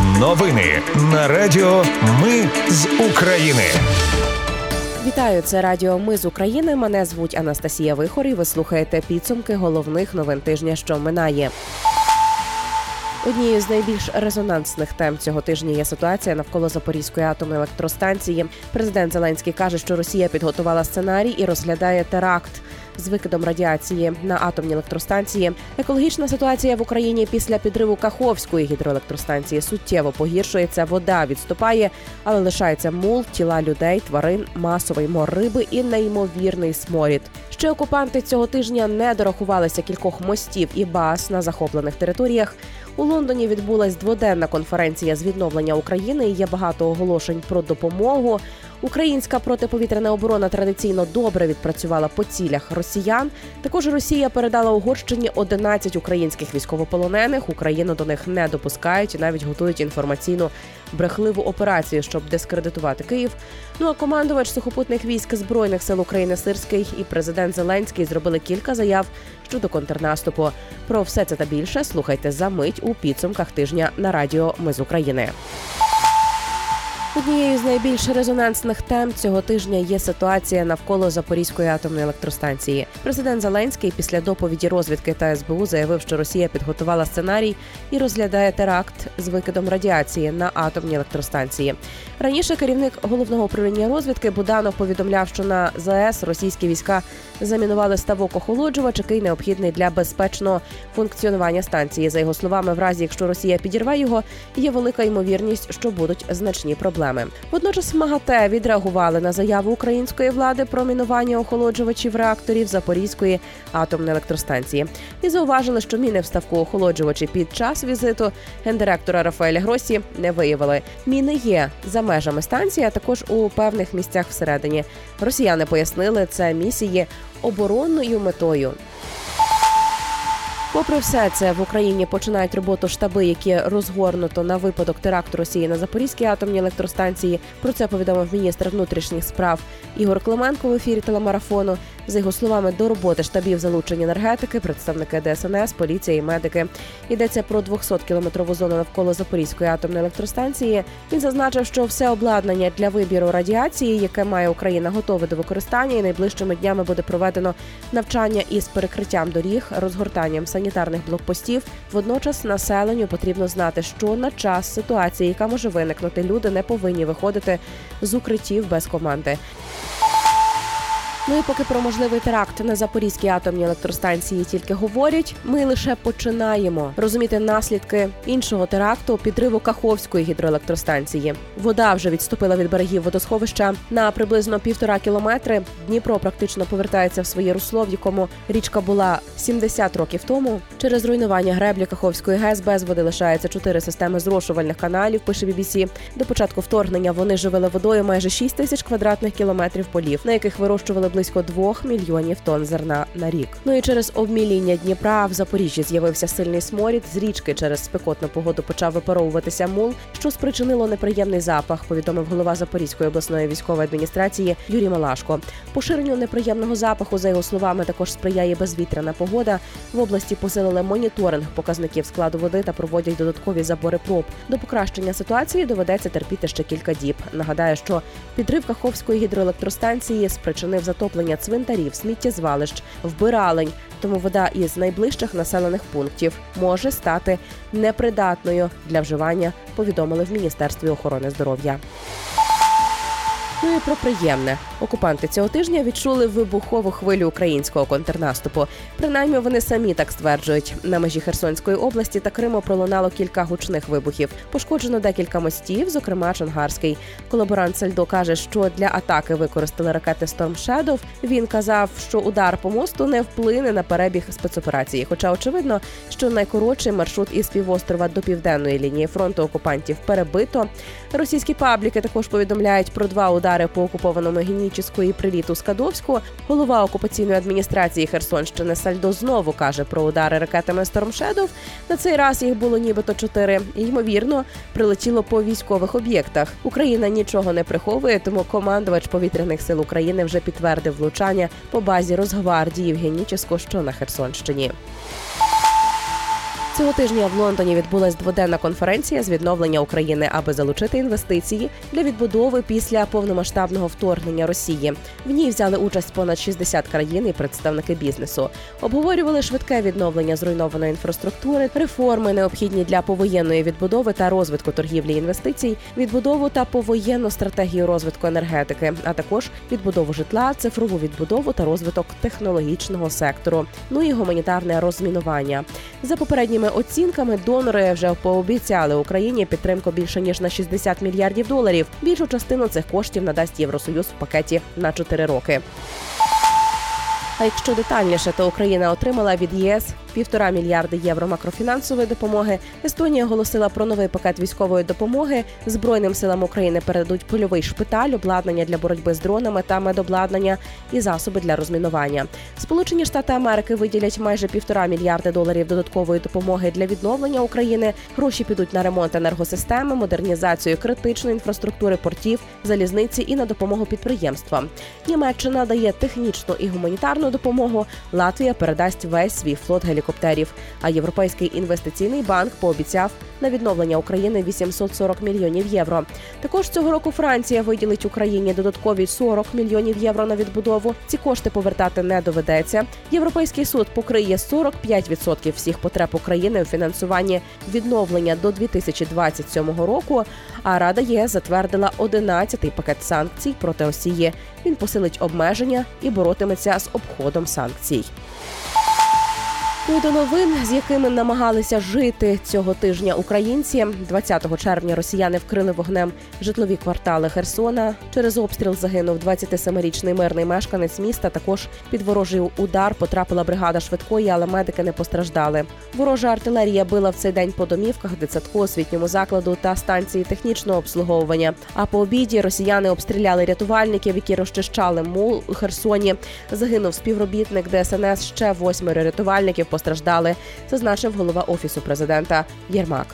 Новини на Радіо Ми з України. Вітаю, це Радіо Ми з України. Мене звуть Анастасія Вихор і Ви слухаєте підсумки головних новин тижня, що минає. Однією з найбільш резонансних тем цього тижня є ситуація навколо Запорізької атомної електростанції. Президент Зеленський каже, що Росія підготувала сценарій і розглядає теракт з викидом радіації на атомні електростанції. Екологічна ситуація в Україні після підриву Каховської гідроелектростанції суттєво погіршується. Вода відступає, але лишається мул, тіла людей, тварин, масовий мор риби і неймовірний сморід. Ще окупанти цього тижня не дорахувалися кількох мостів і баз на захоплених територіях. У Лондоні відбулась дводенна конференція з відновлення України. і Є багато оголошень про допомогу. Українська протиповітряна оборона традиційно добре відпрацювала по цілях росіян. Також Росія передала Угорщині 11 українських військовополонених. Україну до них не допускають і навіть готують інформаційну брехливу операцію, щоб дискредитувати Київ. Ну а командувач сухопутних військ збройних сил України Сирський і президент Зеленський зробили кілька заяв щодо контрнаступу. Про все це та більше слухайте за мить у підсумках тижня на радіо Ми з України. Однією з найбільш резонансних тем цього тижня є ситуація навколо Запорізької атомної електростанції. Президент Зеленський після доповіді розвідки та СБУ заявив, що Росія підготувала сценарій і розглядає теракт з викидом радіації на атомній електростанції. Раніше керівник головного управління розвідки Буданов повідомляв, що на ЗАЕС російські війська замінували ставок охолоджувач, який необхідний для безпечного функціонування станції. За його словами, в разі якщо Росія підірве його, є велика ймовірність, що будуть значні проблеми проблеми. Водночас МАГАТЕ відреагували на заяву української влади про мінування охолоджувачів реакторів Запорізької атомної електростанції і зауважили, що міни в ставку охолоджувачі під час візиту гендиректора Рафаеля Гросі не виявили. Міни є за межами станції, а також у певних місцях всередині. Росіяни пояснили це місії оборонною метою. Попри все це в Україні починають роботу штаби, які розгорнуто на випадок теракту Росії на Запорізькій атомній електростанції. Про це повідомив міністр внутрішніх справ Ігор Клименко в ефірі телемарафону. За його словами, до роботи штабів залучені енергетики, представники ДСНС, поліція і медики. Йдеться про 200-кілометрову зону навколо Запорізької атомної електростанції. Він зазначив, що все обладнання для вибіру радіації, яке має Україна, готове до використання, і найближчими днями буде проведено навчання із перекриттям доріг, розгортанням санітарних блокпостів. Водночас населенню потрібно знати, що на час ситуації, яка може виникнути, люди не повинні виходити з укриттів без команди. Ну і поки про можливий теракт на Запорізькій атомній електростанції тільки говорять, ми лише починаємо розуміти наслідки іншого теракту підриву Каховської гідроелектростанції. Вода вже відступила від берегів водосховища на приблизно півтора кілометри. Дніпро практично повертається в своє русло, в якому річка була 70 років тому. Через руйнування греблі Каховської ГЕС без води лишається чотири системи зрошувальних каналів. Пише BBC. До початку вторгнення вони живили водою майже 6 тисяч квадратних кілометрів полів, на яких вирощували близько 2 мільйонів тонн зерна на рік. Ну і через обміління Дніпра в Запоріжжі з'явився сильний сморід. З річки через спекотну погоду почав випаровуватися мул, що спричинило неприємний запах. Повідомив голова Запорізької обласної військової адміністрації Юрій Малашко. Поширенню неприємного запаху, за його словами, також сприяє безвітряна погода. В області посилили моніторинг показників складу води та проводять додаткові забори проб. До покращення ситуації доведеться терпіти ще кілька діб. Нагадаю, що підрив Каховської гідроелектростанції спричинив затоплення затоплення цвинтарів, сміттєзвалищ, вбиралень. Тому вода із найближчих населених пунктів може стати непридатною для вживання. Повідомили в міністерстві охорони здоров'я. Ну і про приємне окупанти цього тижня відчули вибухову хвилю українського контрнаступу. Принаймні вони самі так стверджують. На межі Херсонської області та Криму пролунало кілька гучних вибухів. Пошкоджено декілька мостів, зокрема Чонгарський. Колаборант Сальдо каже, що для атаки використали ракети Storm Shadow. Він казав, що удар по мосту не вплине на перебіг спецоперації. Хоча очевидно, що найкоротший маршрут із півострова до південної лінії фронту окупантів перебито. Російські пабліки також повідомляють про два удари удари по окупованому Генічеську і приліту Скадовську. Голова окупаційної адміністрації Херсонщини Сальдо знову каже про удари ракетами Shadow. На цей раз їх було нібито чотири. Ймовірно, прилетіло по військових об'єктах. Україна нічого не приховує, тому командувач повітряних сил України вже підтвердив влучання по базі Росгвардії в Генічеську, що на Херсонщині. Цього тижня в Лондоні відбулась дводенна конференція з відновлення України, аби залучити інвестиції для відбудови після повномасштабного вторгнення Росії. В ній взяли участь понад 60 країн і представники бізнесу. Обговорювали швидке відновлення зруйнованої інфраструктури, реформи необхідні для повоєнної відбудови та розвитку торгівлі інвестицій, відбудову та повоєнну стратегію розвитку енергетики, а також відбудову житла, цифрову відбудову та розвиток технологічного сектору. Ну і гуманітарне розмінування за попередніми оцінками. Донори вже пообіцяли Україні підтримку більше ніж на 60 мільярдів доларів. Більшу частину цих коштів надасть Євросоюз в пакеті на 4 роки. А якщо детальніше, то Україна отримала від ЄС півтора мільярди євро макрофінансової допомоги. Естонія оголосила про новий пакет військової допомоги. Збройним силам України передадуть польовий шпиталь, обладнання для боротьби з дронами та медобладнання і засоби для розмінування. Сполучені Штати Америки виділять майже півтора мільярди доларів додаткової допомоги для відновлення України. Гроші підуть на ремонт енергосистеми, модернізацію критичної інфраструктури портів, залізниці і на допомогу підприємствам. Німеччина дає технічну і гуманітарну допомогу. Латвія передасть весь свій флот гелікоптерів. А Європейський інвестиційний банк пообіцяв на відновлення України 840 мільйонів євро. Також цього року Франція виділить Україні додаткові 40 мільйонів євро на відбудову. Ці кошти повертати не доведеться. Європейський суд покриє 45% всіх потреб України у фінансуванні відновлення до 2027 року. А Рада ЄС затвердила 11-й пакет санкцій проти Росії. Він посилить обмеження і боротиметься з обходом санкцій. Ну і до новин, з якими намагалися жити цього тижня українці. 20 червня росіяни вкрили вогнем житлові квартали Херсона. Через обстріл загинув 27-річний мирний мешканець міста. Також під ворожий удар потрапила бригада швидкої, але медики не постраждали. Ворожа артилерія била в цей день по домівках, дитсадку, освітньому закладу та станції технічного обслуговування. А по обіді росіяни обстріляли рятувальників, які розчищали мул у Херсоні. Загинув співробітник ДСНС. Ще восьмеро рятувальників постраждали, зазначив голова офісу президента Єрмак.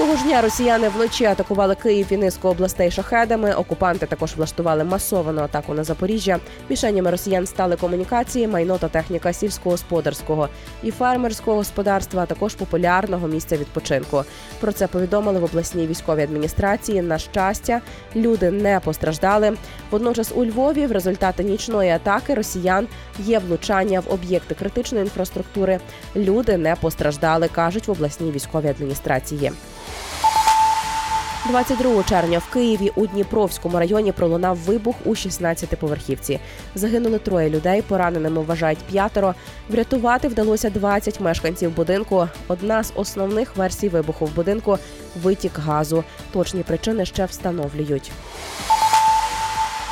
Того ж дня росіяни вночі атакували Київ і низку областей шахедами. Окупанти також влаштували масовану атаку на Запоріжжя. Мішенями росіян стали комунікації, майно та техніка сільськогосподарського і фермерського господарства, а також популярного місця відпочинку. Про це повідомили в обласній військовій адміністрації. На щастя, люди не постраждали. Водночас у Львові в результаті нічної атаки росіян є влучання в об'єкти критичної інфраструктури. Люди не постраждали, кажуть в обласній військовій адміністрації. 22 червня в Києві у Дніпровському районі пролунав вибух у 16-поверхівці. Загинули троє людей, пораненими вважають п'ятеро. Врятувати вдалося 20 мешканців будинку. Одна з основних версій вибуху в будинку витік газу. Точні причини ще встановлюють.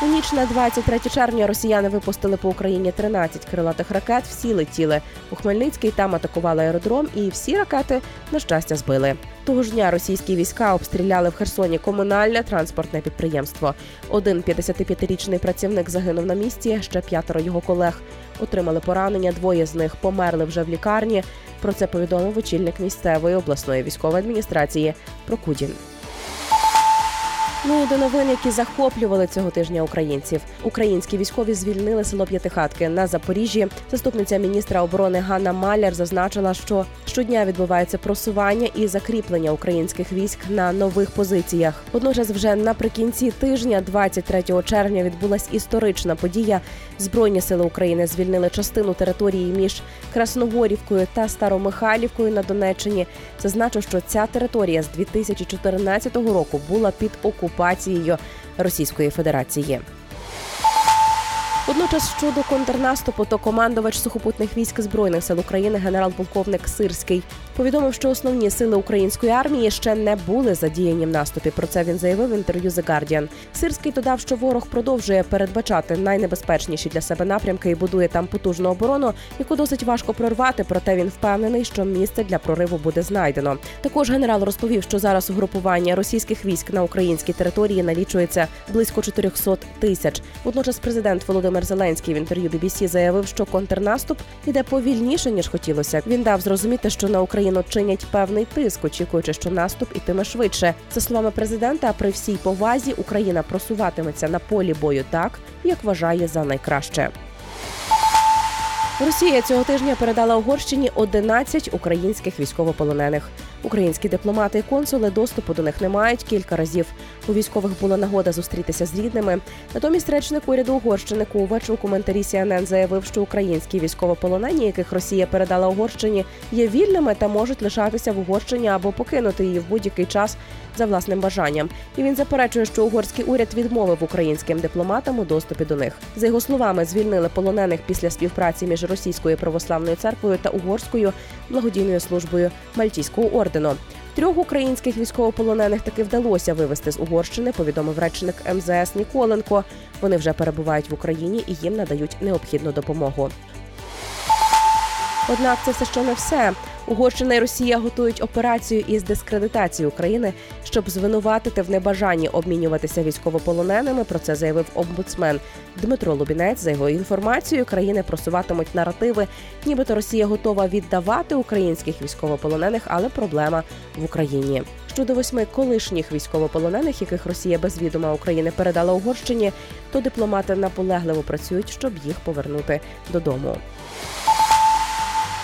У ніч на 23 червня росіяни випустили по Україні 13 крилатих ракет. Всі летіли у Хмельницький. Там атакували аеродром, і всі ракети на щастя збили. Того ж дня російські війська обстріляли в Херсоні комунальне транспортне підприємство. Один 55-річний працівник загинув на місці. Ще п'ятеро його колег отримали поранення. Двоє з них померли вже в лікарні. Про це повідомив очільник місцевої обласної військової адміністрації Прокудін. Ну і до новин, які захоплювали цього тижня українців. Українські військові звільнили село П'ятихатки на Запоріжжі. Заступниця міністра оборони Ганна Маляр зазначила, що щодня відбувається просування і закріплення українських військ на нових позиціях. Водночас, вже наприкінці тижня, 23 червня, відбулась історична подія. Збройні сили України звільнили частину території між Красногорівкою та Старомихайлівкою на Донеччині. Зазначу, що ця територія з 2014 року була під окупацією Російської Федерації. Водночас щодо контрнаступу, то командувач сухопутних військ збройних сил України генерал-полковник Сирський повідомив, що основні сили української армії ще не були задіяні в наступі. Про це він заявив в інтерв'ю The Guardian. Сирський додав, що ворог продовжує передбачати найнебезпечніші для себе напрямки і будує там потужну оборону, яку досить важко прорвати. Проте він впевнений, що місце для прориву буде знайдено. Також генерал розповів, що зараз угрупування російських військ на українській території налічується близько 400 тисяч. Водночас президент Володимир Зеленський в інтерв'ю BBC заявив, що контрнаступ іде повільніше ніж хотілося. Він дав зрозуміти, що на Україну чинять певний тиск, очікуючи, що наступ ітиме швидше. За словами президента, при всій повазі Україна просуватиметься на полі бою так, як вважає за найкраще. Росія цього тижня передала Угорщині 11 українських військовополонених. Українські дипломати і консули доступу до них не мають кілька разів. У військових була нагода зустрітися з рідними. Натомість речник уряду Угорщини Ковач у коментарі CNN заявив, що українські військовополонені, яких Росія передала Угорщині, є вільними та можуть лишатися в Угорщині або покинути її в будь-який час за власним бажанням. І він заперечує, що угорський уряд відмовив українським дипломатам у доступі до них. За його словами, звільнили полонених після співпраці між російською православною церквою та угорською благодійною службою Мальтійського ордену. Трьох українських військовополонених таки вдалося вивезти з Угорщини. Повідомив речник МЗС Ніколенко. Вони вже перебувають в Україні і їм надають необхідну допомогу. Однак це все ще не все. Угорщина і Росія готують операцію із дискредитації України, щоб звинуватити в небажанні обмінюватися військовополоненими. Про це заявив омбудсмен Дмитро Лубінець. За його інформацією, країни просуватимуть наративи, нібито Росія готова віддавати українських військовополонених, але проблема в Україні. Щодо восьми колишніх військовополонених, яких Росія без відома України передала Угорщині, то дипломати наполегливо працюють, щоб їх повернути додому.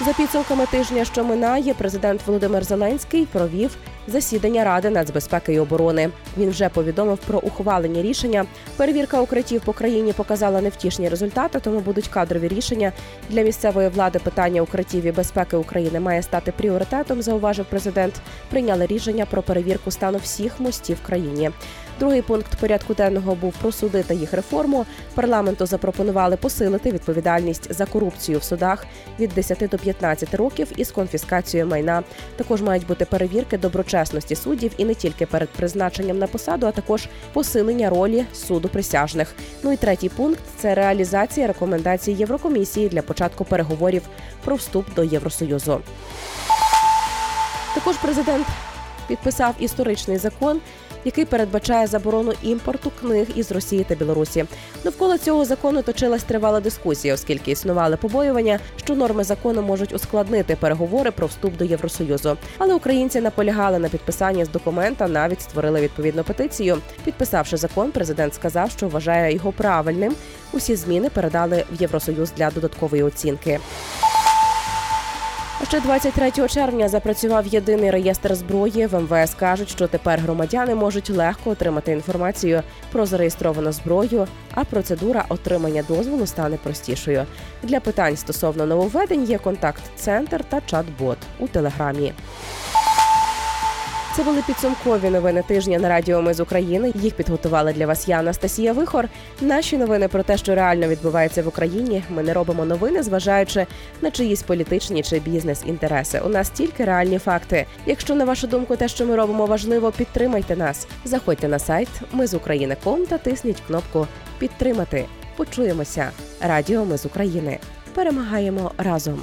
За підсумками тижня, що минає, президент Володимир Зеленський провів засідання Ради нацбезпеки і оборони. Він вже повідомив про ухвалення рішення. Перевірка укриттів по країні показала невтішні результати, тому будуть кадрові рішення для місцевої влади. Питання укриттів і безпеки України має стати пріоритетом. Зауважив президент. Прийняли рішення про перевірку стану всіх мостів в країні. Другий пункт порядку денного був про суди їх реформу. Парламенту запропонували посилити відповідальність за корупцію в судах від 10 до 15 років із конфіскацією майна. Також мають бути перевірки доброчесності суддів і не тільки перед призначенням на посаду, а також посилення ролі суду присяжних. Ну і третій пункт це реалізація рекомендацій Єврокомісії для початку переговорів про вступ до Євросоюзу. Також президент підписав історичний закон, який передбачає заборону імпорту книг із Росії та Білорусі. Довкола цього закону точилась тривала дискусія, оскільки існували побоювання, що норми закону можуть ускладнити переговори про вступ до Євросоюзу. Але українці наполягали на підписанні з документа, навіть створили відповідну петицію. Підписавши закон, президент сказав, що вважає його правильним. Усі зміни передали в Євросоюз для додаткової оцінки. Ще 23 червня запрацював єдиний реєстр зброї. В МВС кажуть, що тепер громадяни можуть легко отримати інформацію про зареєстровану зброю, а процедура отримання дозволу стане простішою. Для питань стосовно нововведень є контакт-центр та чат-бот у телеграмі. Це були підсумкові новини тижня на радіо Ми з України. Їх підготувала для вас я, Анастасія Вихор. Наші новини про те, що реально відбувається в Україні. Ми не робимо новини, зважаючи на чиїсь політичні чи бізнес-інтереси. У нас тільки реальні факти. Якщо на вашу думку, те, що ми робимо, важливо, підтримайте нас. Заходьте на сайт Ми з України.ком та тисніть кнопку Підтримати. Почуємося. Радіо Ми з України. Перемагаємо разом.